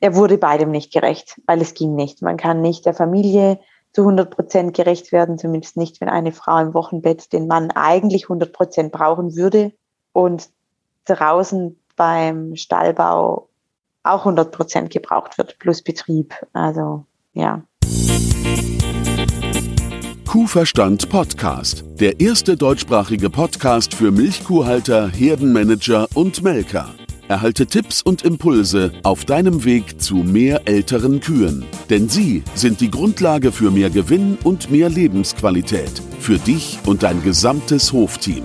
er wurde beidem nicht gerecht, weil es ging nicht. Man kann nicht der Familie zu 100 Prozent gerecht werden, zumindest nicht, wenn eine Frau im Wochenbett den Mann eigentlich 100 Prozent brauchen würde und draußen beim Stallbau auch 100 Prozent gebraucht wird, plus Betrieb. Also, ja. Kuhverstand Podcast. Der erste deutschsprachige Podcast für Milchkuhhalter, Herdenmanager und Melker. Erhalte Tipps und Impulse auf deinem Weg zu mehr älteren Kühen. Denn sie sind die Grundlage für mehr Gewinn und mehr Lebensqualität. Für dich und dein gesamtes Hofteam.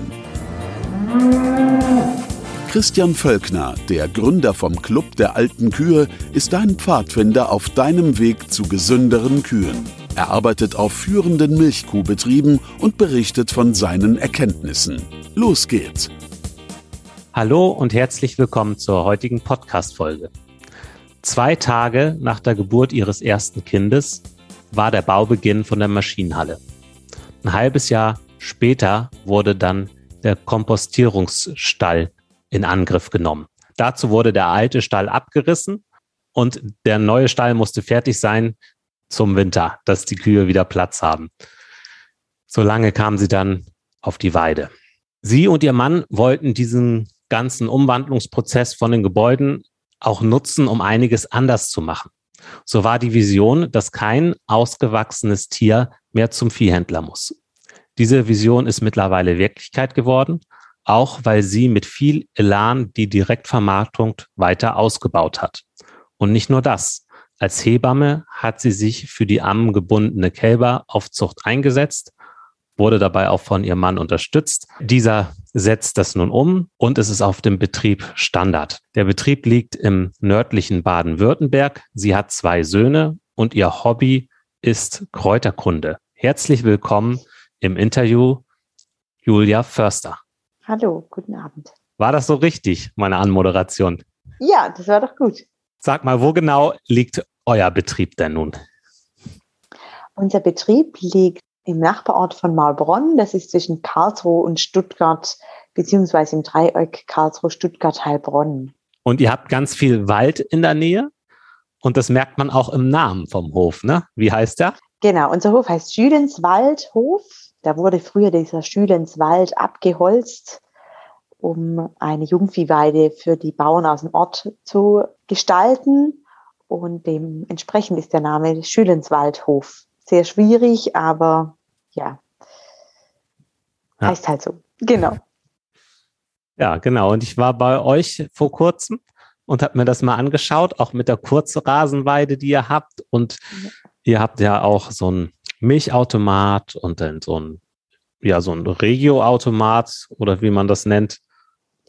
Christian Völkner, der Gründer vom Club der alten Kühe, ist dein Pfadfinder auf deinem Weg zu gesünderen Kühen. Er arbeitet auf führenden Milchkuhbetrieben und berichtet von seinen Erkenntnissen. Los geht's! Hallo und herzlich willkommen zur heutigen Podcast-Folge. Zwei Tage nach der Geburt ihres ersten Kindes war der Baubeginn von der Maschinenhalle. Ein halbes Jahr später wurde dann der Kompostierungsstall in Angriff genommen. Dazu wurde der alte Stall abgerissen und der neue Stall musste fertig sein zum Winter, dass die Kühe wieder Platz haben. Solange kamen sie dann auf die Weide. Sie und ihr Mann wollten diesen ganzen Umwandlungsprozess von den Gebäuden auch nutzen, um einiges anders zu machen. So war die Vision, dass kein ausgewachsenes Tier mehr zum Viehhändler muss. Diese Vision ist mittlerweile Wirklichkeit geworden, auch weil sie mit viel Elan die Direktvermarktung weiter ausgebaut hat. Und nicht nur das. Als Hebamme hat sie sich für die ammengebundene Kälberaufzucht eingesetzt wurde dabei auch von ihrem Mann unterstützt. Dieser setzt das nun um und es ist auf dem Betrieb Standard. Der Betrieb liegt im nördlichen Baden-Württemberg. Sie hat zwei Söhne und ihr Hobby ist Kräuterkunde. Herzlich willkommen im Interview Julia Förster. Hallo, guten Abend. War das so richtig, meine Anmoderation? Ja, das war doch gut. Sag mal, wo genau liegt euer Betrieb denn nun? Unser Betrieb liegt im Nachbarort von Maulbronn. Das ist zwischen Karlsruhe und Stuttgart, beziehungsweise im Dreieck Karlsruhe, Stuttgart, Heilbronn. Und ihr habt ganz viel Wald in der Nähe. Und das merkt man auch im Namen vom Hof, ne? Wie heißt der? Genau, unser Hof heißt Schülenswaldhof. Da wurde früher dieser Schülenswald abgeholzt, um eine Jungviehweide für die Bauern aus dem Ort zu gestalten. Und dementsprechend ist der Name Schülenswaldhof sehr schwierig, aber ja, ja. heißt halt so. Genau. Ja, genau. Und ich war bei euch vor kurzem und habe mir das mal angeschaut, auch mit der kurzen Rasenweide, die ihr habt. Und ja. ihr habt ja auch so ein Milchautomat und dann so ein, ja, so ein Regioautomat oder wie man das nennt.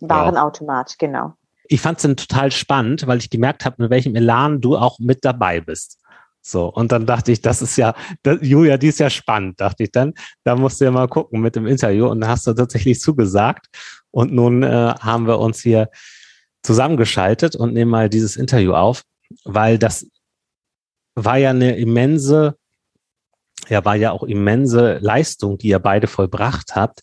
Warenautomat, genau. Ich fand es dann total spannend, weil ich gemerkt habe, mit welchem Elan du auch mit dabei bist. So, und dann dachte ich, das ist ja, das, Julia, die ist ja spannend, dachte ich dann. Da musst du ja mal gucken mit dem Interview. Und da hast du tatsächlich zugesagt. Und nun äh, haben wir uns hier zusammengeschaltet und nehmen mal dieses Interview auf, weil das war ja eine immense, ja, war ja auch immense Leistung, die ihr beide vollbracht habt,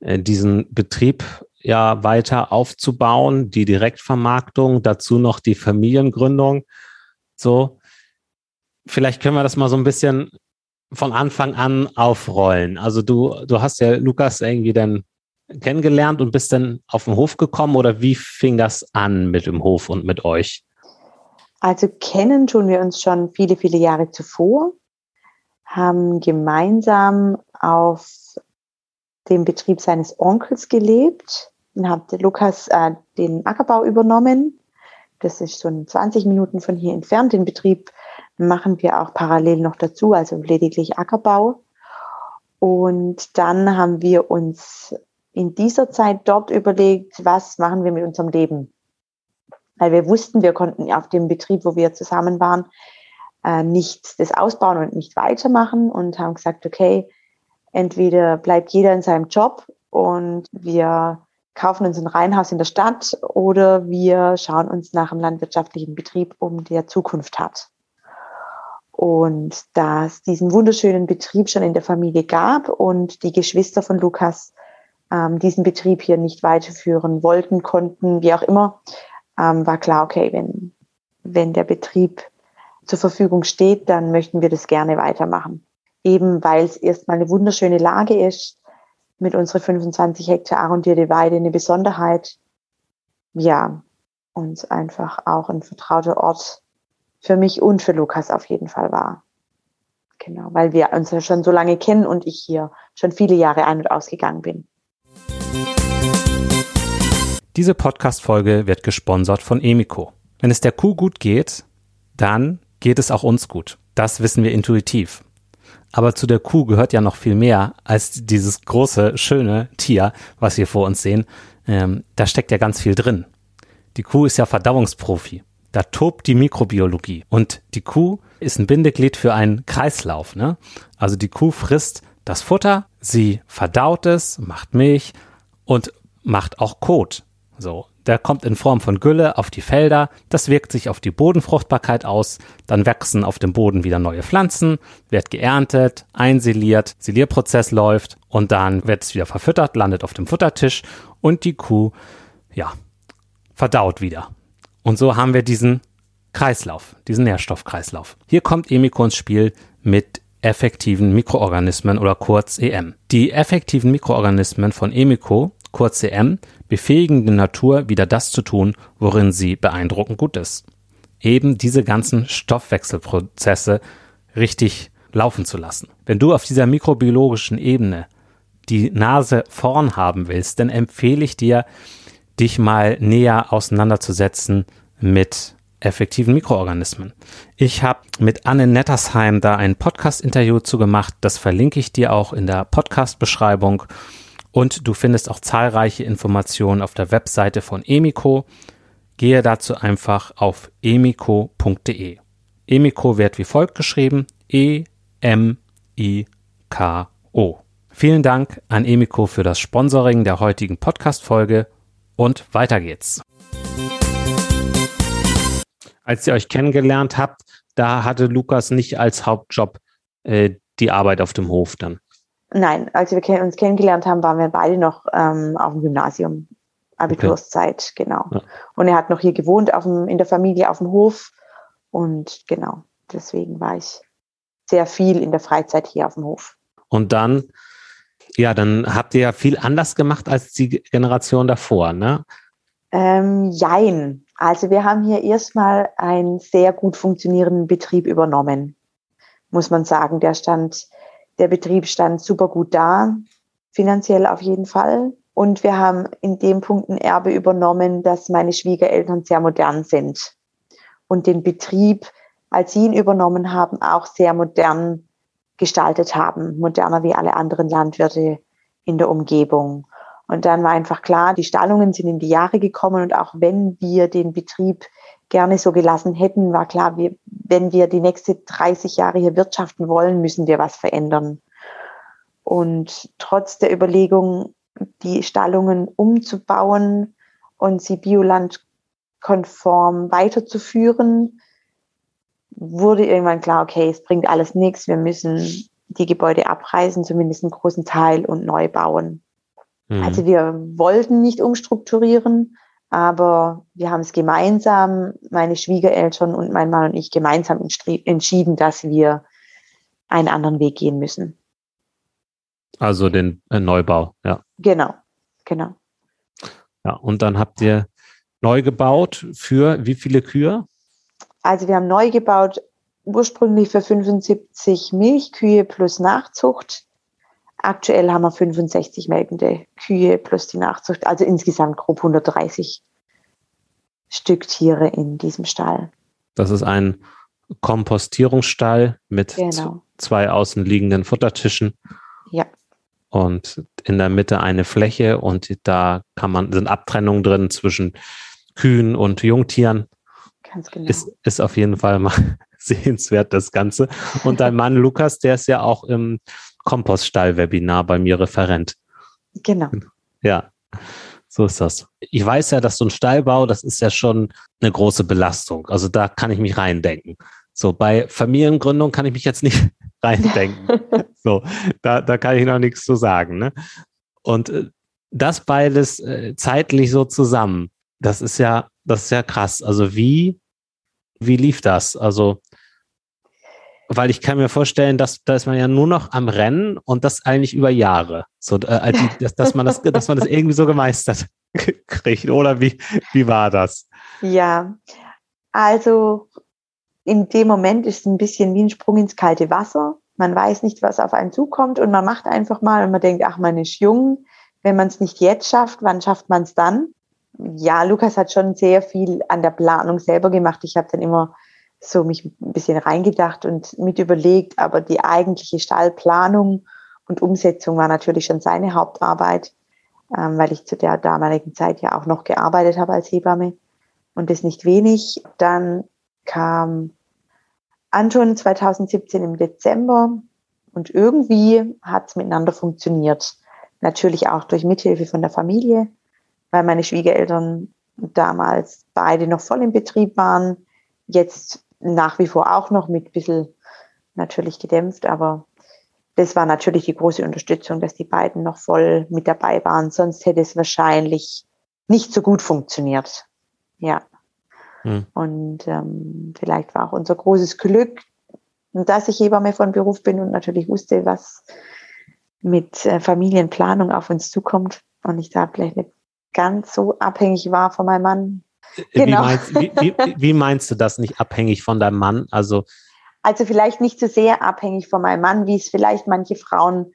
äh, diesen Betrieb ja weiter aufzubauen, die Direktvermarktung, dazu noch die Familiengründung. So, vielleicht können wir das mal so ein bisschen von Anfang an aufrollen. Also du, du hast ja Lukas irgendwie dann kennengelernt und bist dann auf den Hof gekommen oder wie fing das an mit dem Hof und mit euch? Also kennen tun wir uns schon viele, viele Jahre zuvor, haben gemeinsam auf dem Betrieb seines Onkels gelebt und hat Lukas äh, den Ackerbau übernommen. Das ist so 20 Minuten von hier entfernt. Den Betrieb machen wir auch parallel noch dazu, also lediglich Ackerbau. Und dann haben wir uns in dieser Zeit dort überlegt, was machen wir mit unserem Leben? Weil wir wussten, wir konnten auf dem Betrieb, wo wir zusammen waren, äh, nicht das ausbauen und nicht weitermachen und haben gesagt, okay, entweder bleibt jeder in seinem Job und wir kaufen uns ein Reihenhaus in der Stadt oder wir schauen uns nach einem landwirtschaftlichen Betrieb um, der Zukunft hat. Und da es diesen wunderschönen Betrieb schon in der Familie gab und die Geschwister von Lukas ähm, diesen Betrieb hier nicht weiterführen wollten, konnten, wie auch immer, ähm, war klar, okay, wenn, wenn der Betrieb zur Verfügung steht, dann möchten wir das gerne weitermachen. Eben weil es erstmal eine wunderschöne Lage ist, mit unseren 25 Hektar arrondierte Weide eine Besonderheit. Ja, und einfach auch ein vertrauter Ort für mich und für Lukas auf jeden Fall war. Genau, weil wir uns ja schon so lange kennen und ich hier schon viele Jahre ein- und ausgegangen bin. Diese Podcast-Folge wird gesponsert von Emiko. Wenn es der Kuh gut geht, dann geht es auch uns gut. Das wissen wir intuitiv. Aber zu der Kuh gehört ja noch viel mehr als dieses große, schöne Tier, was wir vor uns sehen. Ähm, da steckt ja ganz viel drin. Die Kuh ist ja Verdauungsprofi. Da tobt die Mikrobiologie. Und die Kuh ist ein Bindeglied für einen Kreislauf. Ne? Also die Kuh frisst das Futter, sie verdaut es, macht Milch und macht auch Kot. So, der kommt in Form von Gülle auf die Felder, das wirkt sich auf die Bodenfruchtbarkeit aus, dann wachsen auf dem Boden wieder neue Pflanzen, wird geerntet, einsiliert, Silierprozess läuft und dann wird es wieder verfüttert, landet auf dem Futtertisch und die Kuh, ja, verdaut wieder. Und so haben wir diesen Kreislauf, diesen Nährstoffkreislauf. Hier kommt Emiko ins Spiel mit effektiven Mikroorganismen oder kurz EM. Die effektiven Mikroorganismen von Emiko, kurz EM, befähigen die Natur wieder das zu tun, worin sie beeindruckend gut ist. Eben diese ganzen Stoffwechselprozesse richtig laufen zu lassen. Wenn du auf dieser mikrobiologischen Ebene die Nase vorn haben willst, dann empfehle ich dir, dich mal näher auseinanderzusetzen mit effektiven Mikroorganismen. Ich habe mit Anne Nettersheim da ein Podcast-Interview zu gemacht. Das verlinke ich dir auch in der Podcast-Beschreibung. Und du findest auch zahlreiche Informationen auf der Webseite von Emiko. Gehe dazu einfach auf emiko.de. Emiko wird wie folgt geschrieben: E-M-I-K-O. Vielen Dank an Emiko für das Sponsoring der heutigen Podcast-Folge und weiter geht's. Als ihr euch kennengelernt habt, da hatte Lukas nicht als Hauptjob äh, die Arbeit auf dem Hof dann. Nein, als wir uns kennengelernt haben, waren wir beide noch ähm, auf dem Gymnasium, Abiturszeit, okay. genau. Ja. Und er hat noch hier gewohnt auf dem, in der Familie auf dem Hof. Und genau, deswegen war ich sehr viel in der Freizeit hier auf dem Hof. Und dann, ja, dann habt ihr ja viel anders gemacht als die Generation davor, ne? Ähm, jein. Also wir haben hier erstmal einen sehr gut funktionierenden Betrieb übernommen, muss man sagen. Der stand der Betrieb stand super gut da, finanziell auf jeden Fall. Und wir haben in dem Punkt ein Erbe übernommen, dass meine Schwiegereltern sehr modern sind und den Betrieb, als sie ihn übernommen haben, auch sehr modern gestaltet haben, moderner wie alle anderen Landwirte in der Umgebung. Und dann war einfach klar, die Stallungen sind in die Jahre gekommen und auch wenn wir den Betrieb gerne so gelassen hätten, war klar, wir, wenn wir die nächste 30 Jahre hier wirtschaften wollen, müssen wir was verändern. Und trotz der Überlegung, die Stallungen umzubauen und sie biolandkonform weiterzuführen, wurde irgendwann klar, okay, es bringt alles nichts, wir müssen die Gebäude abreißen, zumindest einen großen Teil und neu bauen. Mhm. Also wir wollten nicht umstrukturieren, aber wir haben es gemeinsam, meine Schwiegereltern und mein Mann und ich gemeinsam entschieden, dass wir einen anderen Weg gehen müssen. Also den äh, Neubau, ja. Genau, genau. Ja, und dann habt ihr neu gebaut für wie viele Kühe? Also wir haben neu gebaut ursprünglich für 75 Milchkühe plus Nachzucht. Aktuell haben wir 65 melkende Kühe plus die Nachzucht, also insgesamt grob 130 Stück Tiere in diesem Stall. Das ist ein Kompostierungsstall mit genau. zwei außenliegenden Futtertischen. Ja. Und in der Mitte eine Fläche und da kann man, sind Abtrennungen drin zwischen Kühen und Jungtieren. Ganz genau. Ist, ist auf jeden Fall mal sehenswert, das Ganze. Und dein Mann Lukas, der ist ja auch im Kompoststall-Webinar bei mir Referent. Genau. Ja, so ist das. Ich weiß ja, dass so ein Stallbau, das ist ja schon eine große Belastung. Also da kann ich mich reindenken. So, bei Familiengründung kann ich mich jetzt nicht reindenken. so, da, da kann ich noch nichts zu sagen. Ne? Und äh, das beides äh, zeitlich so zusammen, das ist ja, das ist ja krass. Also wie wie lief das? Also, weil ich kann mir vorstellen, dass da ist man ja nur noch am Rennen und das eigentlich über Jahre. So, äh, dass, dass, man das, dass man das irgendwie so gemeistert kriegt. Oder wie, wie war das? Ja, also in dem Moment ist es ein bisschen wie ein Sprung ins kalte Wasser. Man weiß nicht, was auf einen zukommt und man macht einfach mal und man denkt, ach, man ist jung. Wenn man es nicht jetzt schafft, wann schafft man es dann? Ja, Lukas hat schon sehr viel an der Planung selber gemacht. Ich habe dann immer so mich ein bisschen reingedacht und mit überlegt, aber die eigentliche Stallplanung und Umsetzung war natürlich schon seine Hauptarbeit, ähm, weil ich zu der damaligen Zeit ja auch noch gearbeitet habe als Hebamme und das nicht wenig. Dann kam Anton 2017 im Dezember und irgendwie hat es miteinander funktioniert. Natürlich auch durch Mithilfe von der Familie, weil meine Schwiegereltern damals beide noch voll im Betrieb waren. Jetzt nach wie vor auch noch mit ein bisschen natürlich gedämpft, aber das war natürlich die große Unterstützung, dass die beiden noch voll mit dabei waren. Sonst hätte es wahrscheinlich nicht so gut funktioniert. Ja. Hm. Und ähm, vielleicht war auch unser großes Glück, dass ich Hebamme von Beruf bin und natürlich wusste, was mit äh, Familienplanung auf uns zukommt. Und ich da vielleicht nicht ganz so abhängig war von meinem Mann. Genau. Wie, meinst, wie, wie, wie meinst du das nicht abhängig von deinem Mann? Also, also vielleicht nicht so sehr abhängig von meinem Mann, wie es vielleicht manche Frauen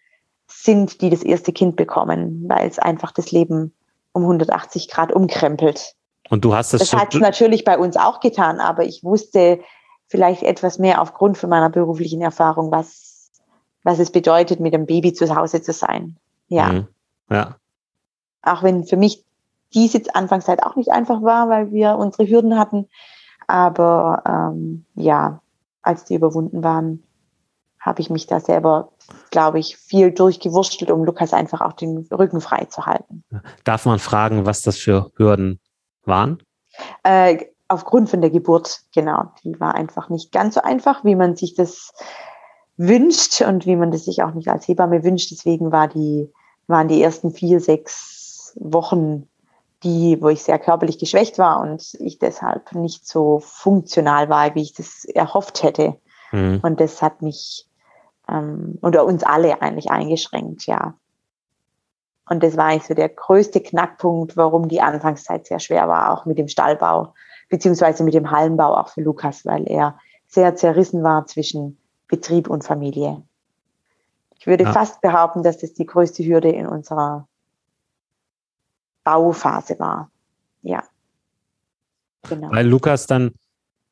sind, die das erste Kind bekommen, weil es einfach das Leben um 180 Grad umkrempelt. Und du hast das, das hat es natürlich bei uns auch getan, aber ich wusste vielleicht etwas mehr aufgrund von meiner beruflichen Erfahrung, was, was es bedeutet, mit einem Baby zu Hause zu sein. Ja. Mhm. Ja. Auch wenn für mich dies jetzt Anfangszeit auch nicht einfach war, weil wir unsere Hürden hatten. Aber ähm, ja, als die überwunden waren, habe ich mich da selber, glaube ich, viel durchgewurschtelt, um Lukas einfach auch den Rücken frei zu halten. Darf man fragen, was das für Hürden waren? Äh, aufgrund von der Geburt, genau. Die war einfach nicht ganz so einfach, wie man sich das wünscht und wie man das sich auch nicht als Hebamme wünscht. Deswegen war die, waren die ersten vier, sechs Wochen die, wo ich sehr körperlich geschwächt war und ich deshalb nicht so funktional war, wie ich das erhofft hätte. Mhm. Und das hat mich ähm, oder uns alle eigentlich eingeschränkt, ja. Und das war eigentlich so der größte Knackpunkt, warum die Anfangszeit sehr schwer war, auch mit dem Stallbau, beziehungsweise mit dem Hallenbau auch für Lukas, weil er sehr zerrissen war zwischen Betrieb und Familie. Ich würde ja. fast behaupten, dass das die größte Hürde in unserer Bauphase war. Ja. Genau. Weil Lukas dann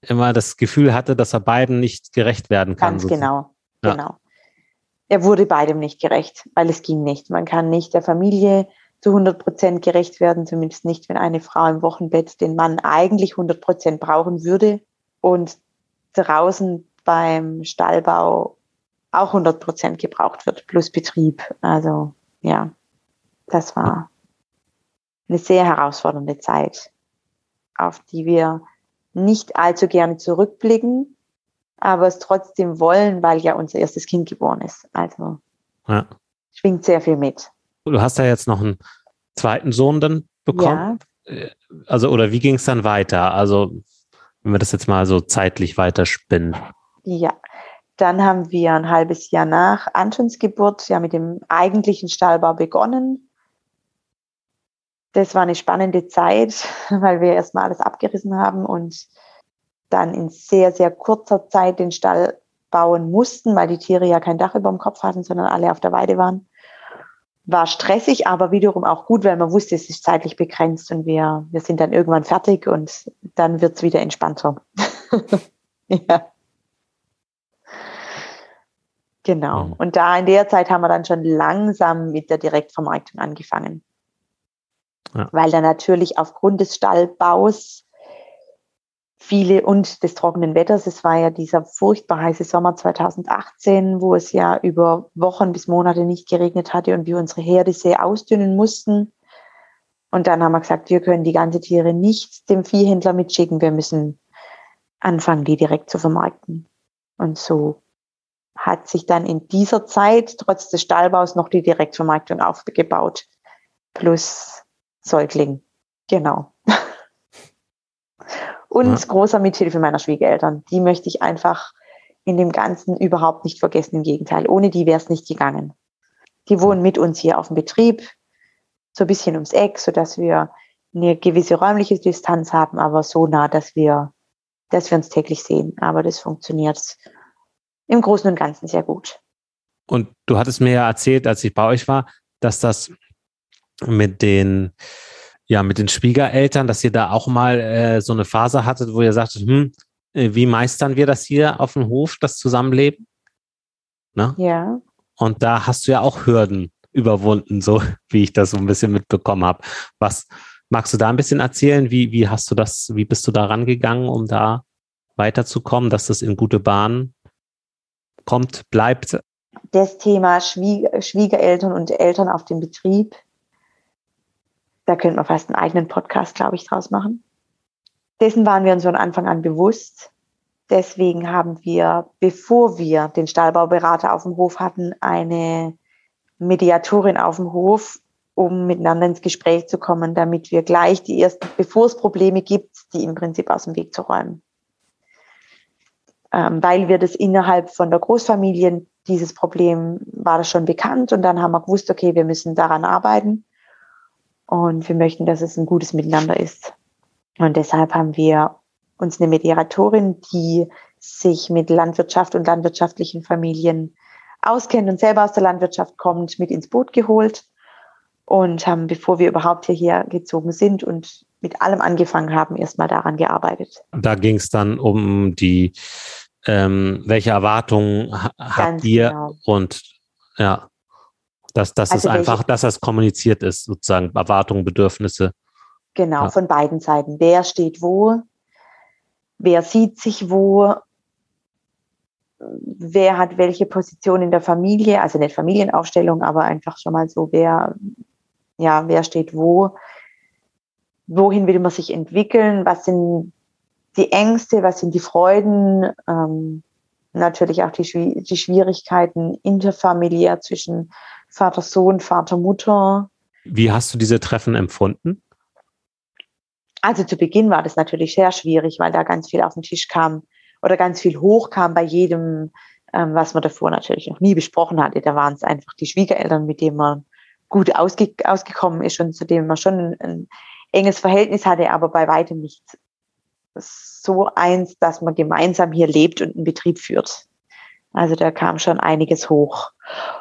immer das Gefühl hatte, dass er beiden nicht gerecht werden kann. Ganz genau, ja. genau er wurde beidem nicht gerecht, weil es ging nicht. Man kann nicht der Familie zu 100 Prozent gerecht werden, zumindest nicht, wenn eine Frau im Wochenbett den Mann eigentlich 100 Prozent brauchen würde und draußen beim Stallbau auch 100 Prozent gebraucht wird, plus Betrieb. Also ja, das war eine sehr herausfordernde Zeit, auf die wir nicht allzu gerne zurückblicken, aber es trotzdem wollen, weil ja unser erstes Kind geboren ist. Also ja. schwingt sehr viel mit. Du hast ja jetzt noch einen zweiten Sohn dann bekommen. Ja. Äh, also, oder wie ging es dann weiter? Also, wenn wir das jetzt mal so zeitlich weiterspinnen. Ja, dann haben wir ein halbes Jahr nach Antons Geburt ja mit dem eigentlichen Stallbau begonnen. Das war eine spannende Zeit, weil wir erstmal alles abgerissen haben und dann in sehr, sehr kurzer Zeit den Stall bauen mussten, weil die Tiere ja kein Dach über dem Kopf hatten, sondern alle auf der Weide waren. War stressig, aber wiederum auch gut, weil man wusste, es ist zeitlich begrenzt und wir, wir sind dann irgendwann fertig und dann wird es wieder entspannter. ja. Genau. Mhm. Und da in der Zeit haben wir dann schon langsam mit der Direktvermarktung angefangen. Ja. Weil dann natürlich aufgrund des Stallbaus viele und des trockenen Wetters. Es war ja dieser furchtbar heiße Sommer 2018, wo es ja über Wochen bis Monate nicht geregnet hatte und wir unsere Herde sehr ausdünnen mussten. Und dann haben wir gesagt, wir können die ganze Tiere nicht dem Viehhändler mitschicken. Wir müssen anfangen, die direkt zu vermarkten. Und so hat sich dann in dieser Zeit trotz des Stallbaus noch die Direktvermarktung aufgebaut. Plus Säugling. Genau. Und ja. großer Mithilfe meiner Schwiegereltern. Die möchte ich einfach in dem Ganzen überhaupt nicht vergessen. Im Gegenteil, ohne die wäre es nicht gegangen. Die wohnen mit uns hier auf dem Betrieb, so ein bisschen ums Eck, sodass wir eine gewisse räumliche Distanz haben, aber so nah, dass wir, dass wir uns täglich sehen. Aber das funktioniert im Großen und Ganzen sehr gut. Und du hattest mir ja erzählt, als ich bei euch war, dass das mit den, ja, mit den Schwiegereltern, dass ihr da auch mal äh, so eine Phase hattet, wo ihr sagtet, hm, äh, wie meistern wir das hier auf dem Hof, das Zusammenleben? Ne? Ja. Und da hast du ja auch Hürden überwunden, so wie ich das so ein bisschen mitbekommen habe. Was magst du da ein bisschen erzählen? Wie, wie hast du das, wie bist du da rangegangen, um da weiterzukommen, dass das in gute Bahnen kommt, bleibt? Das Thema Schwieger, Schwiegereltern und Eltern auf dem Betrieb, da könnte man fast einen eigenen Podcast, glaube ich, draus machen. Dessen waren wir uns von Anfang an bewusst. Deswegen haben wir, bevor wir den Stallbauberater auf dem Hof hatten, eine Mediatorin auf dem Hof, um miteinander ins Gespräch zu kommen, damit wir gleich die ersten, bevor es Probleme gibt, die im Prinzip aus dem Weg zu räumen. Ähm, weil wir das innerhalb von der Großfamilie, dieses Problem war das schon bekannt und dann haben wir gewusst, okay, wir müssen daran arbeiten und wir möchten, dass es ein gutes Miteinander ist. Und deshalb haben wir uns eine Mediatorin, die sich mit Landwirtschaft und landwirtschaftlichen Familien auskennt und selber aus der Landwirtschaft kommt, mit ins Boot geholt und haben, bevor wir überhaupt hierher gezogen sind und mit allem angefangen haben, erstmal daran gearbeitet. Da ging es dann um die, ähm, welche Erwartungen habt ihr genau. und ja, dass, dass also es einfach, dass das kommuniziert ist, sozusagen Erwartungen, Bedürfnisse. Genau, ja. von beiden Seiten. Wer steht wo, wer sieht sich wo? Wer hat welche Position in der Familie, also nicht Familienaufstellung, aber einfach schon mal so, wer, ja, wer steht wo, wohin will man sich entwickeln, was sind die Ängste, was sind die Freuden, ähm, natürlich auch die, die Schwierigkeiten interfamiliär zwischen Vater, Sohn, Vater, Mutter. Wie hast du diese Treffen empfunden? Also zu Beginn war das natürlich sehr schwierig, weil da ganz viel auf den Tisch kam oder ganz viel hochkam bei jedem, ähm, was man davor natürlich noch nie besprochen hatte. Da waren es einfach die Schwiegereltern, mit denen man gut ausge ausgekommen ist und zu denen man schon ein, ein enges Verhältnis hatte, aber bei weitem nicht so eins, dass man gemeinsam hier lebt und einen Betrieb führt. Also da kam schon einiges hoch.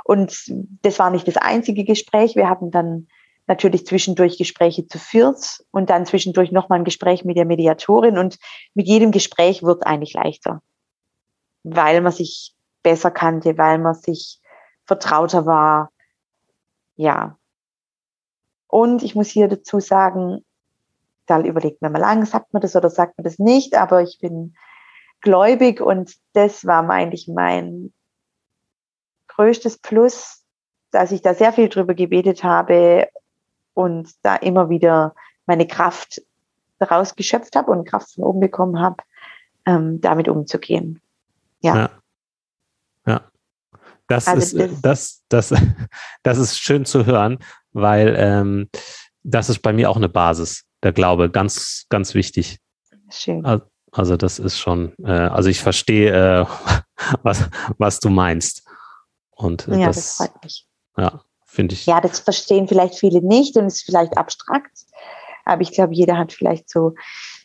Und das war nicht das einzige Gespräch. Wir hatten dann natürlich zwischendurch Gespräche zu viert und dann zwischendurch nochmal ein Gespräch mit der Mediatorin und mit jedem Gespräch wird eigentlich leichter, weil man sich besser kannte, weil man sich vertrauter war. Ja. Und ich muss hier dazu sagen, da überlegt man mal lang, sagt man das oder sagt man das nicht, aber ich bin gläubig und das war eigentlich mein größtes Plus, dass ich da sehr viel drüber gebetet habe und da immer wieder meine Kraft daraus geschöpft habe und Kraft von oben bekommen habe, ähm, damit umzugehen. Ja. ja. ja. Das, also ist, das, das, das ist schön zu hören, weil ähm, das ist bei mir auch eine Basis, der Glaube, ganz, ganz wichtig. Schön. Also das ist schon, äh, also ich verstehe, äh, was, was du meinst. Und äh, ja, das, das freut mich. Ja, finde ich. Ja, das verstehen vielleicht viele nicht und ist vielleicht abstrakt. Aber ich glaube, jeder hat vielleicht so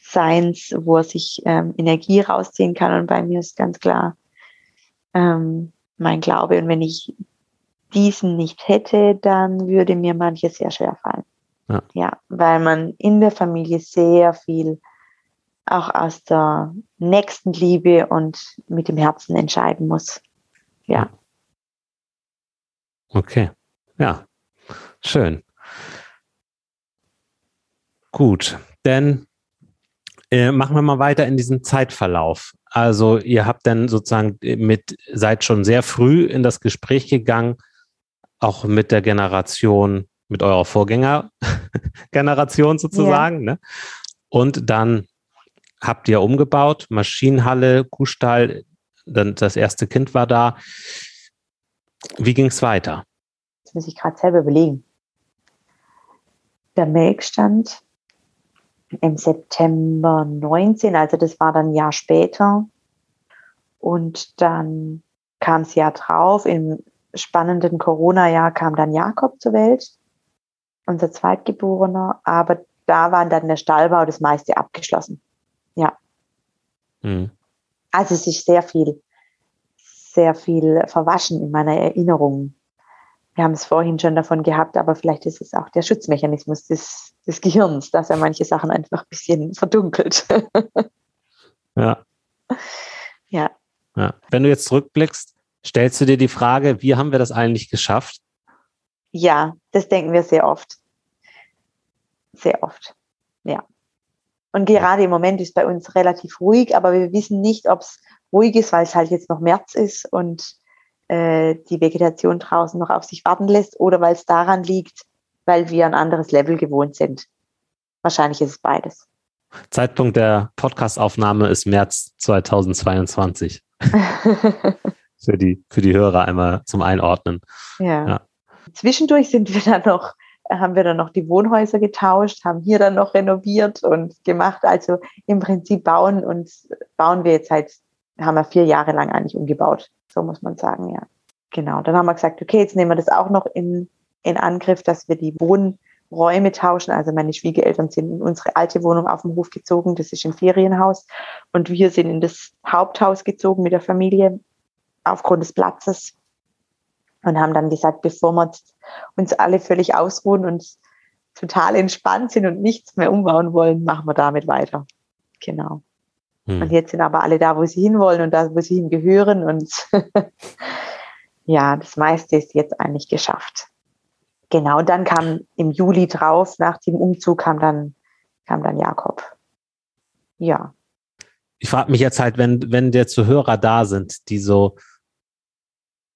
Seins, wo er sich ähm, Energie rausziehen kann. Und bei mir ist ganz klar ähm, mein Glaube. Und wenn ich diesen nicht hätte, dann würde mir manches sehr schwer fallen. Ja. ja, weil man in der Familie sehr viel auch aus der nächsten Liebe und mit dem Herzen entscheiden muss. Ja. Okay. Ja, schön. Gut, denn äh, machen wir mal weiter in diesem Zeitverlauf. Also ihr habt dann sozusagen mit, seid schon sehr früh in das Gespräch gegangen, auch mit der Generation, mit eurer Vorgängergeneration sozusagen. Ja. Ne? Und dann habt ihr umgebaut, Maschinenhalle, Kuhstall, dann das erste Kind war da. Wie ging es weiter? muss ich gerade selber überlegen. Der Melkstand im September 19, also das war dann ein Jahr später. Und dann kam das Jahr drauf, im spannenden Corona-Jahr kam dann Jakob zur Welt, unser Zweitgeborener, aber da war dann der Stallbau das meiste abgeschlossen. Ja. Mhm. Also es ist sehr viel, sehr viel verwaschen in meiner Erinnerung. Wir haben es vorhin schon davon gehabt, aber vielleicht ist es auch der Schutzmechanismus des, des Gehirns, dass er manche Sachen einfach ein bisschen verdunkelt. ja. Ja. ja. Wenn du jetzt zurückblickst, stellst du dir die Frage, wie haben wir das eigentlich geschafft? Ja, das denken wir sehr oft. Sehr oft. Ja. Und gerade im Moment ist bei uns relativ ruhig, aber wir wissen nicht, ob es ruhig ist, weil es halt jetzt noch März ist und äh, die Vegetation draußen noch auf sich warten lässt oder weil es daran liegt, weil wir ein anderes Level gewohnt sind. Wahrscheinlich ist es beides. Zeitpunkt der Podcastaufnahme ist März 2022. für, die, für die Hörer einmal zum Einordnen. Ja. ja. Zwischendurch sind wir dann noch, haben wir dann noch die Wohnhäuser getauscht, haben hier dann noch renoviert und gemacht. Also im Prinzip bauen und bauen wir jetzt halt, haben wir vier Jahre lang eigentlich umgebaut. So muss man sagen, ja. Genau. Dann haben wir gesagt, okay, jetzt nehmen wir das auch noch in, in Angriff, dass wir die Wohnräume tauschen. Also meine Schwiegereltern sind in unsere alte Wohnung auf dem Hof gezogen. Das ist ein Ferienhaus. Und wir sind in das Haupthaus gezogen mit der Familie aufgrund des Platzes. Und haben dann gesagt, bevor wir uns alle völlig ausruhen und total entspannt sind und nichts mehr umbauen wollen, machen wir damit weiter. Genau. Hm. Und jetzt sind aber alle da, wo sie hinwollen und da, wo sie hingehören. Und ja, das meiste ist jetzt eigentlich geschafft. Genau, dann kam im Juli drauf, nach dem Umzug kam dann, kam dann Jakob. Ja. Ich frage mich jetzt halt, wenn, wenn der Zuhörer da sind, die so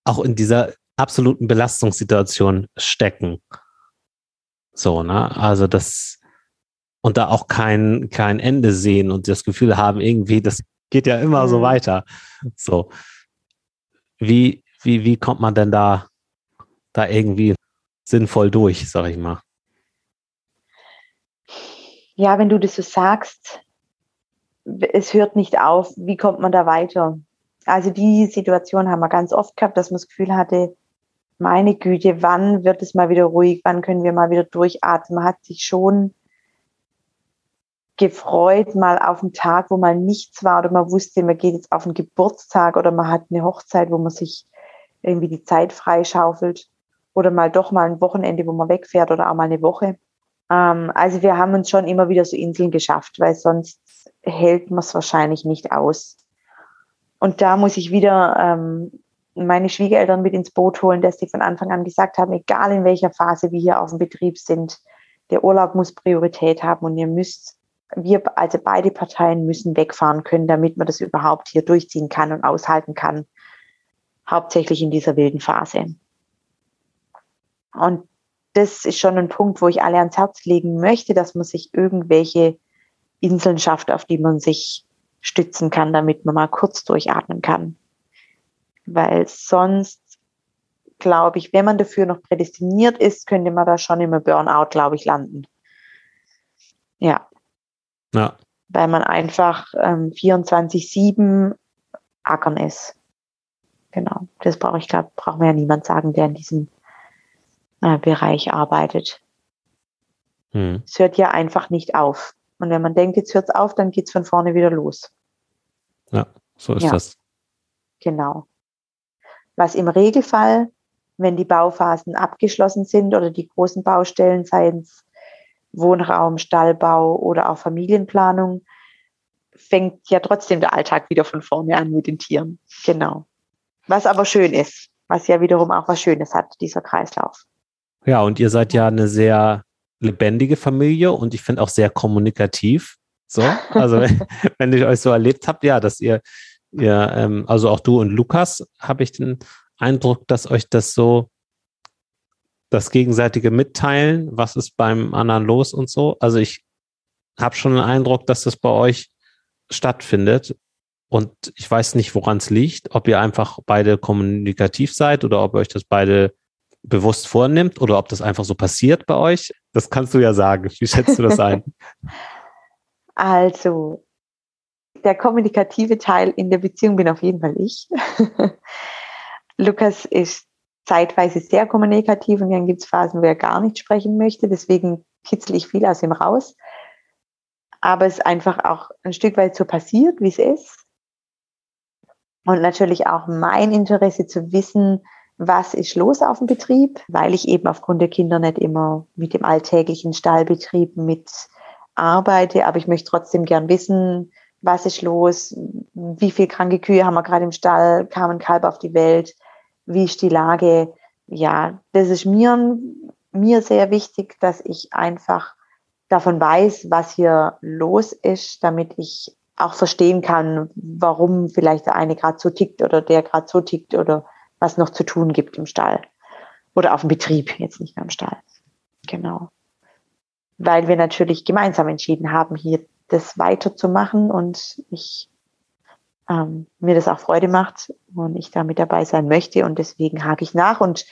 auch in dieser absoluten Belastungssituation stecken. So, ne? Also das, und da auch kein, kein Ende sehen und das Gefühl haben, irgendwie, das geht ja immer mhm. so weiter. So. Wie, wie, wie kommt man denn da, da irgendwie sinnvoll durch, sag ich mal? Ja, wenn du das so sagst, es hört nicht auf, wie kommt man da weiter? Also die Situation haben wir ganz oft gehabt, dass man das Gefühl hatte, meine Güte, wann wird es mal wieder ruhig, wann können wir mal wieder durchatmen? Man hat sich schon gefreut, mal auf einen Tag, wo mal nichts war oder man wusste, man geht jetzt auf einen Geburtstag oder man hat eine Hochzeit, wo man sich irgendwie die Zeit freischaufelt oder mal doch mal ein Wochenende, wo man wegfährt oder auch mal eine Woche. Ähm, also wir haben uns schon immer wieder so Inseln geschafft, weil sonst hält man es wahrscheinlich nicht aus. Und da muss ich wieder ähm, meine Schwiegereltern mit ins Boot holen, dass die von Anfang an gesagt haben, egal in welcher Phase wir hier auf dem Betrieb sind, der Urlaub muss Priorität haben und ihr müsst wir, also beide Parteien müssen wegfahren können, damit man das überhaupt hier durchziehen kann und aushalten kann. Hauptsächlich in dieser wilden Phase. Und das ist schon ein Punkt, wo ich alle ans Herz legen möchte, dass man sich irgendwelche Inseln schafft, auf die man sich stützen kann, damit man mal kurz durchatmen kann. Weil sonst, glaube ich, wenn man dafür noch prädestiniert ist, könnte man da schon im Burnout, glaube ich, landen. Ja. Ja. Weil man einfach ähm, 24-7 ackern ist. Genau. Das brauche ich, glaube braucht mir ja niemand sagen, der in diesem äh, Bereich arbeitet. Hm. Es hört ja einfach nicht auf. Und wenn man denkt, jetzt hört es auf, dann geht es von vorne wieder los. Ja, so ist ja. das. Genau. Was im Regelfall, wenn die Bauphasen abgeschlossen sind oder die großen Baustellen, seien es Wohnraum, Stallbau oder auch Familienplanung, fängt ja trotzdem der Alltag wieder von vorne an mit den Tieren. Genau. Was aber schön ist, was ja wiederum auch was Schönes hat, dieser Kreislauf. Ja, und ihr seid ja eine sehr lebendige Familie und ich finde auch sehr kommunikativ. So, also wenn ich euch so erlebt habt, ja, dass ihr, ihr ähm, also auch du und Lukas, habe ich den Eindruck, dass euch das so das gegenseitige Mitteilen, was ist beim anderen los und so. Also ich habe schon den Eindruck, dass das bei euch stattfindet. Und ich weiß nicht, woran es liegt, ob ihr einfach beide kommunikativ seid oder ob ihr euch das beide bewusst vornimmt oder ob das einfach so passiert bei euch. Das kannst du ja sagen. Wie schätzt du das ein? Also, der kommunikative Teil in der Beziehung bin auf jeden Fall ich. Lukas ist zeitweise sehr kommunikativ und dann gibt es Phasen, wo er gar nicht sprechen möchte. Deswegen kitzel ich viel aus ihm raus. Aber es ist einfach auch ein Stück weit so passiert, wie es ist. Und natürlich auch mein Interesse zu wissen, was ist los auf dem Betrieb, weil ich eben aufgrund der Kinder nicht immer mit dem alltäglichen Stallbetrieb mit arbeite, aber ich möchte trotzdem gern wissen, was ist los, wie viele kranke Kühe haben wir gerade im Stall, kam ein Kalb auf die Welt, wie ist die Lage. Ja, das ist mir, mir sehr wichtig, dass ich einfach davon weiß, was hier los ist, damit ich auch verstehen kann, warum vielleicht der eine gerade so tickt oder der gerade so tickt oder was noch zu tun gibt im Stall. Oder auf dem Betrieb, jetzt nicht mehr im Stall. Genau. Weil wir natürlich gemeinsam entschieden haben, hier das weiterzumachen und ich ähm, mir das auch Freude macht und ich da mit dabei sein möchte und deswegen hake ich nach und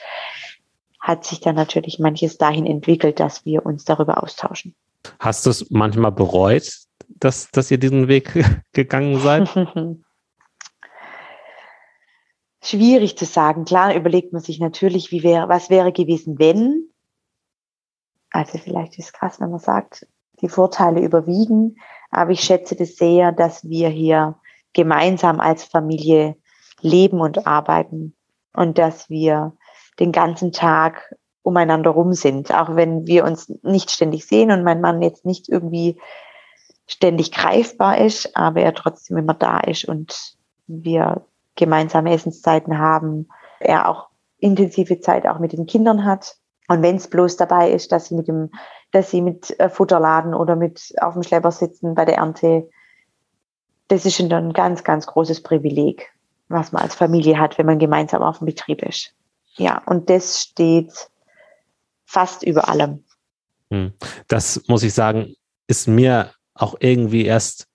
hat sich dann natürlich manches dahin entwickelt, dass wir uns darüber austauschen. Hast du es manchmal bereut, dass, dass ihr diesen Weg gegangen seid? Schwierig zu sagen. Klar überlegt man sich natürlich, wie wäre, was wäre gewesen, wenn. Also vielleicht ist es krass, wenn man sagt, die Vorteile überwiegen. Aber ich schätze das sehr, dass wir hier gemeinsam als Familie leben und arbeiten und dass wir den ganzen Tag umeinander rum sind, auch wenn wir uns nicht ständig sehen und mein Mann jetzt nicht irgendwie ständig greifbar ist, aber er trotzdem immer da ist und wir gemeinsame Essenszeiten haben, er auch intensive Zeit auch mit den Kindern hat. Und wenn es bloß dabei ist, dass sie mit dem, dass sie mit äh, Futterladen oder mit auf dem Schlepper sitzen bei der Ernte, das ist schon ein ganz, ganz großes Privileg, was man als Familie hat, wenn man gemeinsam auf dem Betrieb ist. Ja, und das steht fast über allem. Hm. Das muss ich sagen, ist mir auch irgendwie erst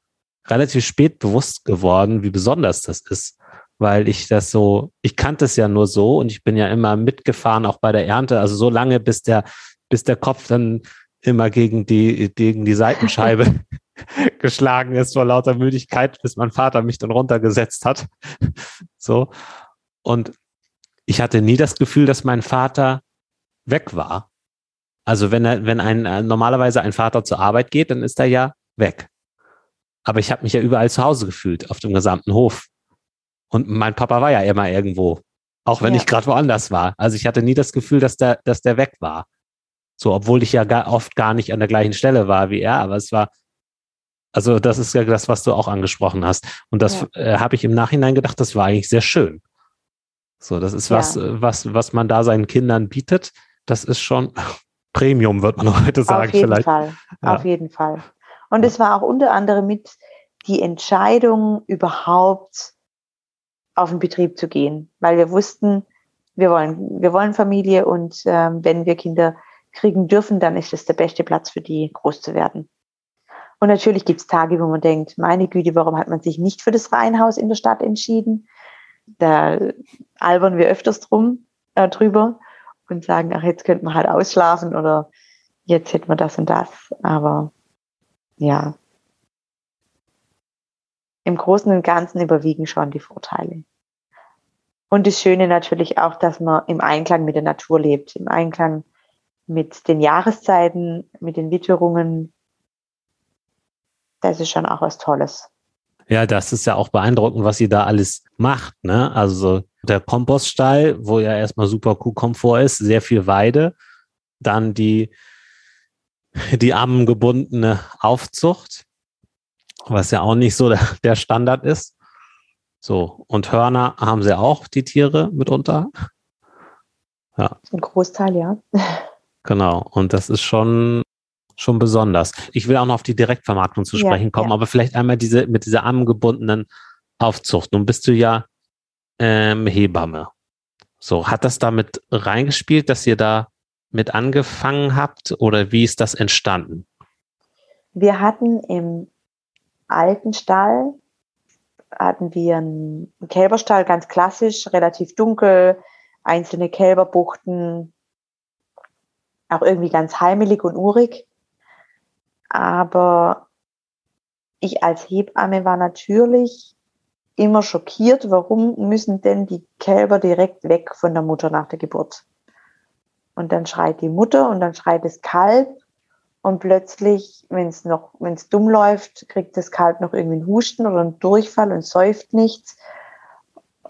relativ spät bewusst geworden, wie besonders das ist, weil ich das so, ich kannte es ja nur so und ich bin ja immer mitgefahren, auch bei der Ernte, also so lange, bis der, bis der Kopf dann immer gegen die, gegen die Seitenscheibe geschlagen ist vor lauter Müdigkeit, bis mein Vater mich dann runtergesetzt hat. so. Und ich hatte nie das Gefühl, dass mein Vater weg war. Also wenn er, wenn ein äh, normalerweise ein Vater zur Arbeit geht, dann ist er ja weg. Aber ich habe mich ja überall zu Hause gefühlt, auf dem gesamten Hof. Und mein Papa war ja immer irgendwo, auch wenn ja. ich gerade woanders war. Also ich hatte nie das Gefühl, dass der, dass der weg war. So, obwohl ich ja gar, oft gar nicht an der gleichen Stelle war wie er, aber es war, also das ist ja das, was du auch angesprochen hast. Und das ja. äh, habe ich im Nachhinein gedacht, das war eigentlich sehr schön. So, das ist was, ja. was, was man da seinen Kindern bietet. Das ist schon Premium, wird man heute sagen. Auf jeden vielleicht. Fall. Ja. Auf jeden Fall. Und es war auch unter anderem mit die Entscheidung, überhaupt auf den Betrieb zu gehen, weil wir wussten, wir wollen, wir wollen Familie und ähm, wenn wir Kinder kriegen dürfen, dann ist das der beste Platz für die, groß zu werden. Und natürlich gibt es Tage, wo man denkt, meine Güte, warum hat man sich nicht für das Reihenhaus in der Stadt entschieden? Da albern wir öfters drum äh, drüber und sagen, ach, jetzt könnte man halt ausschlafen oder jetzt hätten wir das und das. Aber ja, im Großen und Ganzen überwiegen schon die Vorteile. Und das Schöne natürlich auch, dass man im Einklang mit der Natur lebt, im Einklang mit den Jahreszeiten, mit den Witterungen. Das ist schon auch was Tolles. Ja, das ist ja auch beeindruckend, was sie da alles macht. Ne? Also der Kompoststall, wo ja erstmal super Kuhkomfort ist, sehr viel Weide, dann die, die armengebundene Aufzucht, was ja auch nicht so der, der Standard ist. So, und Hörner haben sie auch, die Tiere mitunter. Ja. Ein Großteil, ja. Genau. Und das ist schon, schon besonders. Ich will auch noch auf die Direktvermarktung zu sprechen ja, kommen, ja. aber vielleicht einmal diese, mit dieser armgebundenen Aufzucht. Nun bist du ja ähm, Hebamme. So, hat das damit reingespielt, dass ihr da mit angefangen habt oder wie ist das entstanden? Wir hatten im alten Stall hatten wir einen Kälberstall, ganz klassisch, relativ dunkel, einzelne Kälberbuchten, auch irgendwie ganz heimelig und urig. Aber ich als Hebamme war natürlich immer schockiert, warum müssen denn die Kälber direkt weg von der Mutter nach der Geburt? Und dann schreit die Mutter und dann schreit das Kalb und plötzlich, wenn es noch, wenn es dumm läuft, kriegt das Kalb noch irgendwie einen Husten oder einen Durchfall und säuft nichts.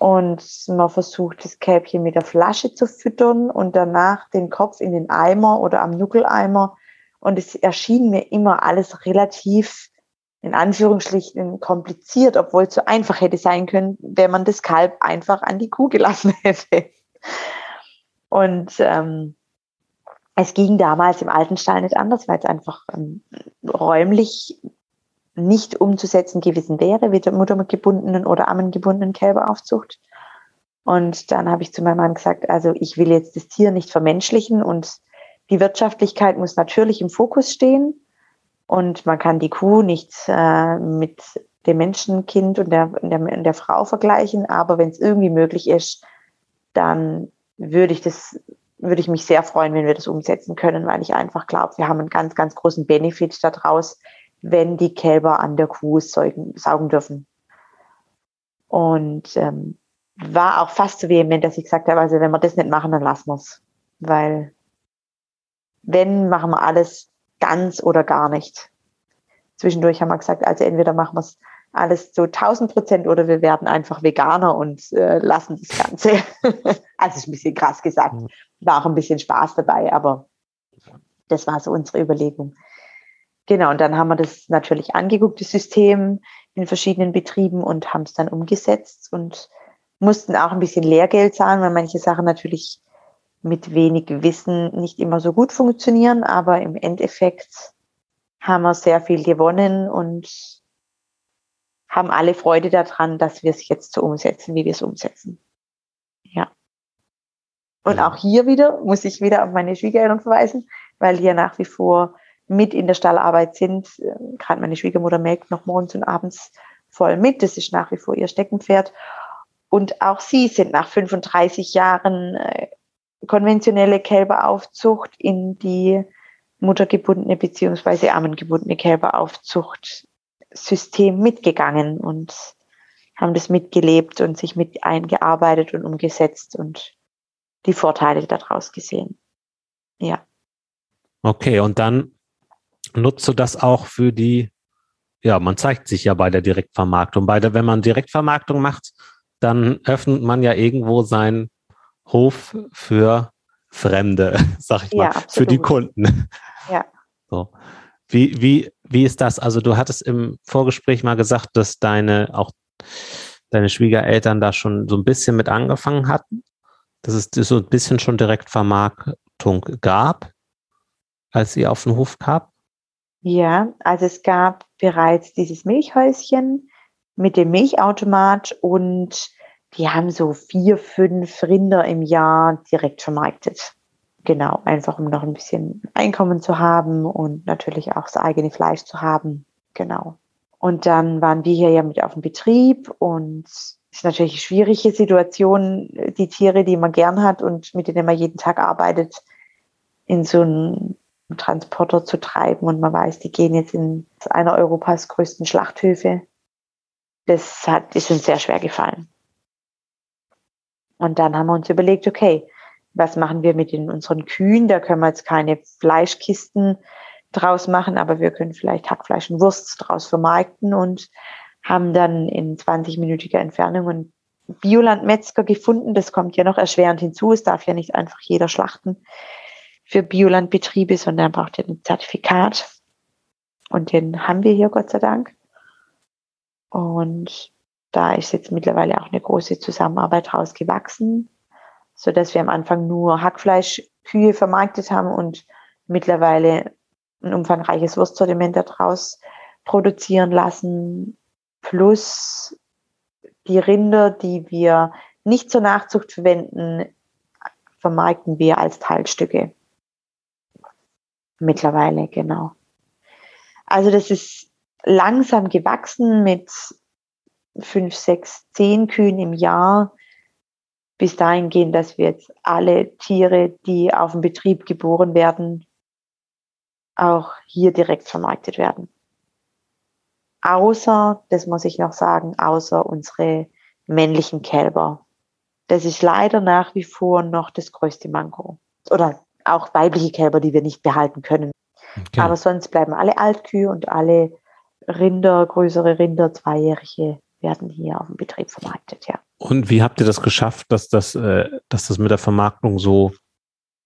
Und man versucht, das Kälbchen mit der Flasche zu füttern und danach den Kopf in den Eimer oder am Nuckeleimer. Und es erschien mir immer alles relativ, in Anführungsstrichen, kompliziert, obwohl es so einfach hätte sein können, wenn man das Kalb einfach an die Kuh gelassen hätte. Und ähm, es ging damals im alten Stall nicht anders, weil es einfach ähm, räumlich nicht umzusetzen gewesen wäre, wie der muttergebundenen oder ammengebundenen Kälberaufzucht. Und dann habe ich zu meinem Mann gesagt, also ich will jetzt das Tier nicht vermenschlichen und die Wirtschaftlichkeit muss natürlich im Fokus stehen. Und man kann die Kuh nicht äh, mit dem Menschenkind und der, der, der Frau vergleichen, aber wenn es irgendwie möglich ist, dann würde ich das würde ich mich sehr freuen, wenn wir das umsetzen können, weil ich einfach glaube, wir haben einen ganz, ganz großen Benefit daraus, wenn die Kälber an der Kuh säugen, saugen dürfen. Und ähm, war auch fast so vehement, dass ich gesagt habe, also wenn wir das nicht machen, dann lassen wir es. Weil wenn, machen wir alles ganz oder gar nicht. Zwischendurch haben wir gesagt, also entweder machen wir es alles zu 1000 Prozent oder wir werden einfach Veganer und äh, lassen das Ganze. also ist ein bisschen krass gesagt. War auch ein bisschen Spaß dabei, aber das war so unsere Überlegung. Genau, und dann haben wir das natürlich angeguckt, das System in verschiedenen Betrieben und haben es dann umgesetzt und mussten auch ein bisschen Lehrgeld zahlen, weil manche Sachen natürlich mit wenig Wissen nicht immer so gut funktionieren, aber im Endeffekt haben wir sehr viel gewonnen und haben alle Freude daran, dass wir es jetzt so umsetzen, wie wir es umsetzen. Ja. Und auch hier wieder muss ich wieder auf meine Schwiegereltern verweisen, weil die ja nach wie vor mit in der Stallarbeit sind. Gerade meine Schwiegermutter melkt noch morgens und abends voll mit. Das ist nach wie vor ihr Steckenpferd. Und auch sie sind nach 35 Jahren äh, konventionelle Kälberaufzucht in die muttergebundene beziehungsweise armengebundene Kälberaufzucht System mitgegangen und haben das mitgelebt und sich mit eingearbeitet und umgesetzt und die Vorteile daraus gesehen. Ja. Okay, und dann nutzt du das auch für die, ja, man zeigt sich ja bei der Direktvermarktung. Bei der, wenn man Direktvermarktung macht, dann öffnet man ja irgendwo seinen Hof für Fremde, sag ich mal, ja, für die Kunden. Ja. So. Wie, wie, wie ist das? Also du hattest im Vorgespräch mal gesagt, dass deine auch deine Schwiegereltern da schon so ein bisschen mit angefangen hatten, dass es so ein bisschen schon Direktvermarktung gab, als ihr auf den Hof kam? Ja, also es gab bereits dieses Milchhäuschen mit dem Milchautomat und die haben so vier, fünf Rinder im Jahr direkt vermarktet. Genau, einfach um noch ein bisschen Einkommen zu haben und natürlich auch das eigene Fleisch zu haben. Genau. Und dann waren wir hier ja mit auf dem Betrieb und es ist natürlich eine schwierige Situation, die Tiere, die man gern hat und mit denen man jeden Tag arbeitet, in so einen Transporter zu treiben und man weiß, die gehen jetzt in einer Europas größten Schlachthöfe. Das hat, ist uns sehr schwer gefallen. Und dann haben wir uns überlegt, okay, was machen wir mit den, unseren Kühen? Da können wir jetzt keine Fleischkisten draus machen, aber wir können vielleicht Hackfleisch und Wurst draus vermarkten und haben dann in 20-minütiger Entfernung einen Biolandmetzger gefunden. Das kommt ja noch erschwerend hinzu. Es darf ja nicht einfach jeder schlachten für Biolandbetriebe, sondern braucht ja ein Zertifikat. Und den haben wir hier, Gott sei Dank. Und da ist jetzt mittlerweile auch eine große Zusammenarbeit rausgewachsen so dass wir am Anfang nur Hackfleischkühe vermarktet haben und mittlerweile ein umfangreiches Wurstsortiment daraus produzieren lassen, plus die Rinder, die wir nicht zur Nachzucht verwenden, vermarkten wir als Teilstücke. Mittlerweile, genau. Also das ist langsam gewachsen mit fünf, sechs, zehn Kühen im Jahr bis dahin gehen, dass wir jetzt alle Tiere, die auf dem Betrieb geboren werden, auch hier direkt vermarktet werden. Außer, das muss ich noch sagen, außer unsere männlichen Kälber. Das ist leider nach wie vor noch das größte Manko. Oder auch weibliche Kälber, die wir nicht behalten können. Okay. Aber sonst bleiben alle Altkühe und alle Rinder, größere Rinder, zweijährige, werden hier auf dem Betrieb vermarktet, ja. Und wie habt ihr das geschafft, dass das, äh, dass das mit der Vermarktung so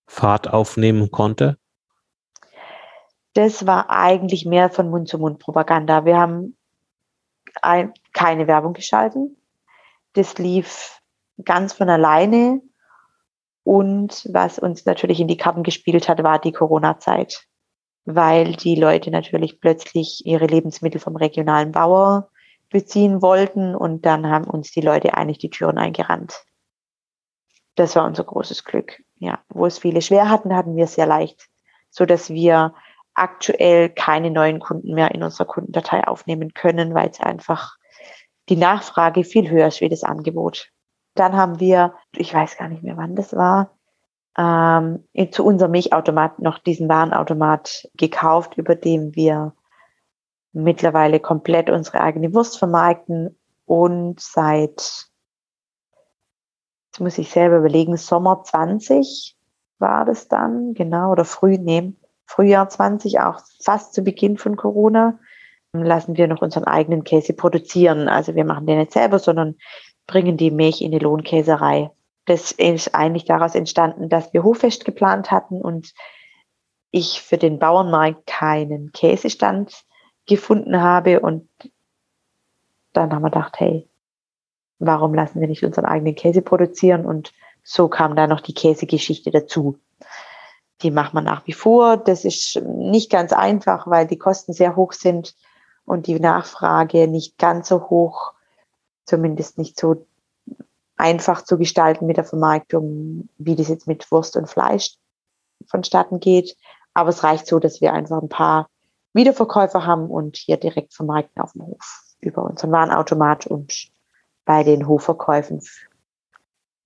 Fahrt aufnehmen konnte? Das war eigentlich mehr von Mund-zu-Mund-Propaganda. Wir haben ein, keine Werbung geschalten. Das lief ganz von alleine. Und was uns natürlich in die Karten gespielt hat, war die Corona-Zeit, weil die Leute natürlich plötzlich ihre Lebensmittel vom regionalen Bauer beziehen wollten und dann haben uns die Leute eigentlich die Türen eingerannt. Das war unser großes Glück. Ja, wo es viele schwer hatten, hatten wir es sehr leicht, so dass wir aktuell keine neuen Kunden mehr in unserer Kundendatei aufnehmen können, weil es einfach die Nachfrage viel höher ist wie das Angebot. Dann haben wir, ich weiß gar nicht mehr, wann das war, ähm, zu unserem Milchautomat noch diesen Warenautomat gekauft, über dem wir mittlerweile komplett unsere eigene Wurst vermarkten und seit, jetzt muss ich selber überlegen, Sommer 20 war das dann, genau, oder früh, nee, Frühjahr 20, auch fast zu Beginn von Corona, lassen wir noch unseren eigenen Käse produzieren. Also wir machen den nicht selber, sondern bringen die Milch in die Lohnkäserei. Das ist eigentlich daraus entstanden, dass wir Hoffest geplant hatten und ich für den Bauernmarkt keinen Käsestand gefunden habe. Und dann haben wir gedacht, hey, warum lassen wir nicht unseren eigenen Käse produzieren? Und so kam da noch die Käsegeschichte dazu. Die macht man nach wie vor. Das ist nicht ganz einfach, weil die Kosten sehr hoch sind und die Nachfrage nicht ganz so hoch, zumindest nicht so einfach zu gestalten mit der Vermarktung, wie das jetzt mit Wurst und Fleisch vonstatten geht. Aber es reicht so, dass wir einfach ein paar Wiederverkäufer haben und hier direkt vermarkten auf dem Hof über unseren Warenautomat und bei den Hofverkäufen,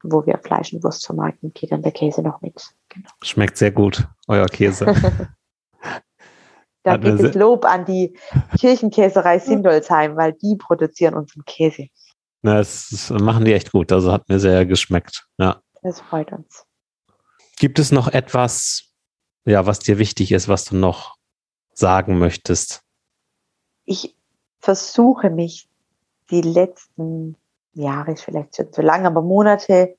wo wir Fleisch und Wurst vermarkten, geht dann der Käse noch mit. Genau. Schmeckt sehr gut, euer Käse. da gibt es Lob an die Kirchenkäserei Sindolsheim, weil die produzieren unseren Käse. Na, das, das machen die echt gut. Also hat mir sehr geschmeckt. Ja. Das freut uns. Gibt es noch etwas, ja, was dir wichtig ist, was du noch sagen möchtest? Ich versuche mich die letzten Jahre, vielleicht schon zu lang, aber Monate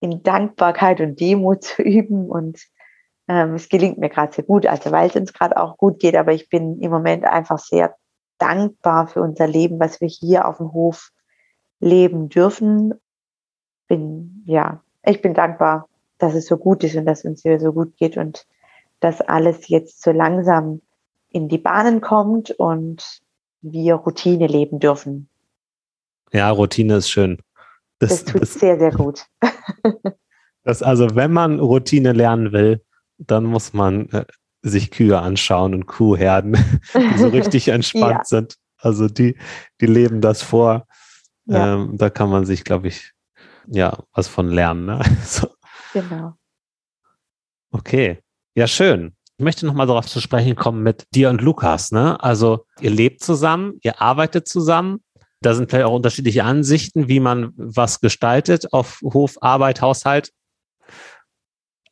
in Dankbarkeit und Demut zu üben. Und ähm, es gelingt mir gerade sehr gut, also weil es uns gerade auch gut geht. Aber ich bin im Moment einfach sehr dankbar für unser Leben, was wir hier auf dem Hof leben dürfen. Bin, ja, ich bin dankbar, dass es so gut ist und dass uns hier so gut geht und dass alles jetzt so langsam in die Bahnen kommt und wir Routine leben dürfen. Ja, Routine ist schön. Das, das tut das, sehr, sehr gut. das also, wenn man Routine lernen will, dann muss man äh, sich Kühe anschauen und Kuhherden, die so richtig entspannt ja. sind. Also die, die leben das vor. Ja. Ähm, da kann man sich, glaube ich, ja, was von lernen. Ne? So. Genau. Okay. Ja, schön. Ich möchte nochmal darauf zu sprechen kommen mit dir und Lukas. Ne? Also ihr lebt zusammen, ihr arbeitet zusammen. Da sind vielleicht auch unterschiedliche Ansichten, wie man was gestaltet auf Hof, Arbeit, Haushalt.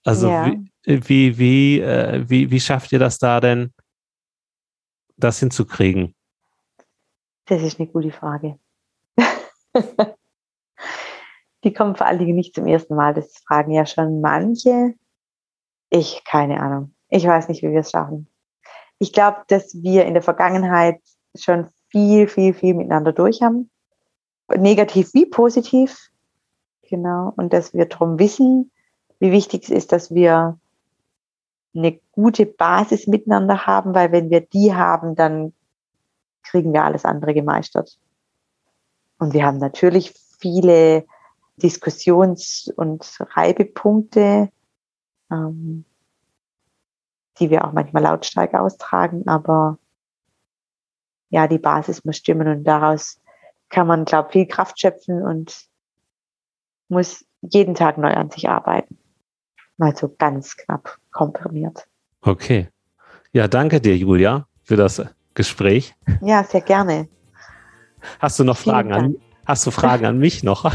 Also ja. wie, wie, wie, äh, wie, wie schafft ihr das da denn, das hinzukriegen? Das ist eine gute Frage. Die kommen vor allen Dingen nicht zum ersten Mal. Das fragen ja schon manche. Ich, keine Ahnung. Ich weiß nicht, wie wir es schaffen. Ich glaube, dass wir in der Vergangenheit schon viel, viel, viel miteinander durch haben. Negativ wie positiv. Genau. Und dass wir darum wissen, wie wichtig es ist, dass wir eine gute Basis miteinander haben, weil wenn wir die haben, dann kriegen wir alles andere gemeistert. Und wir haben natürlich viele Diskussions- und Reibepunkte. Ähm, die wir auch manchmal lautstark austragen, aber ja, die Basis muss stimmen und daraus kann man, glaube ich, viel Kraft schöpfen und muss jeden Tag neu an sich arbeiten. Mal so ganz knapp komprimiert. Okay. Ja, danke dir, Julia, für das Gespräch. Ja, sehr gerne. Hast du noch Fragen an, hast du Fragen an mich noch?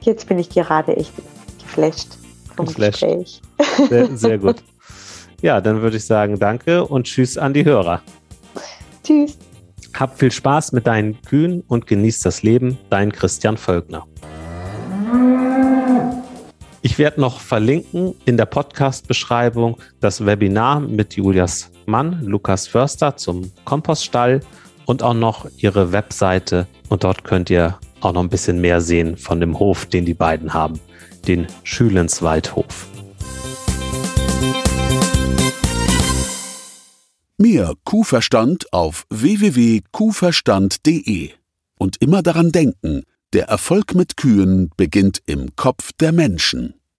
Jetzt bin ich gerade echt geflasht vom geflasht. Gespräch. Sehr, sehr gut. Ja, dann würde ich sagen, danke und tschüss an die Hörer. Tschüss. Hab viel Spaß mit deinen Kühen und genieß das Leben. Dein Christian Völkner. Ich werde noch verlinken in der Podcast-Beschreibung das Webinar mit Julias Mann, Lukas Förster, zum Kompoststall und auch noch ihre Webseite. Und dort könnt ihr auch noch ein bisschen mehr sehen von dem Hof, den die beiden haben, den Schülenswaldhof. Mehr Kuhverstand auf www.kuhverstand.de. Und immer daran denken, der Erfolg mit Kühen beginnt im Kopf der Menschen.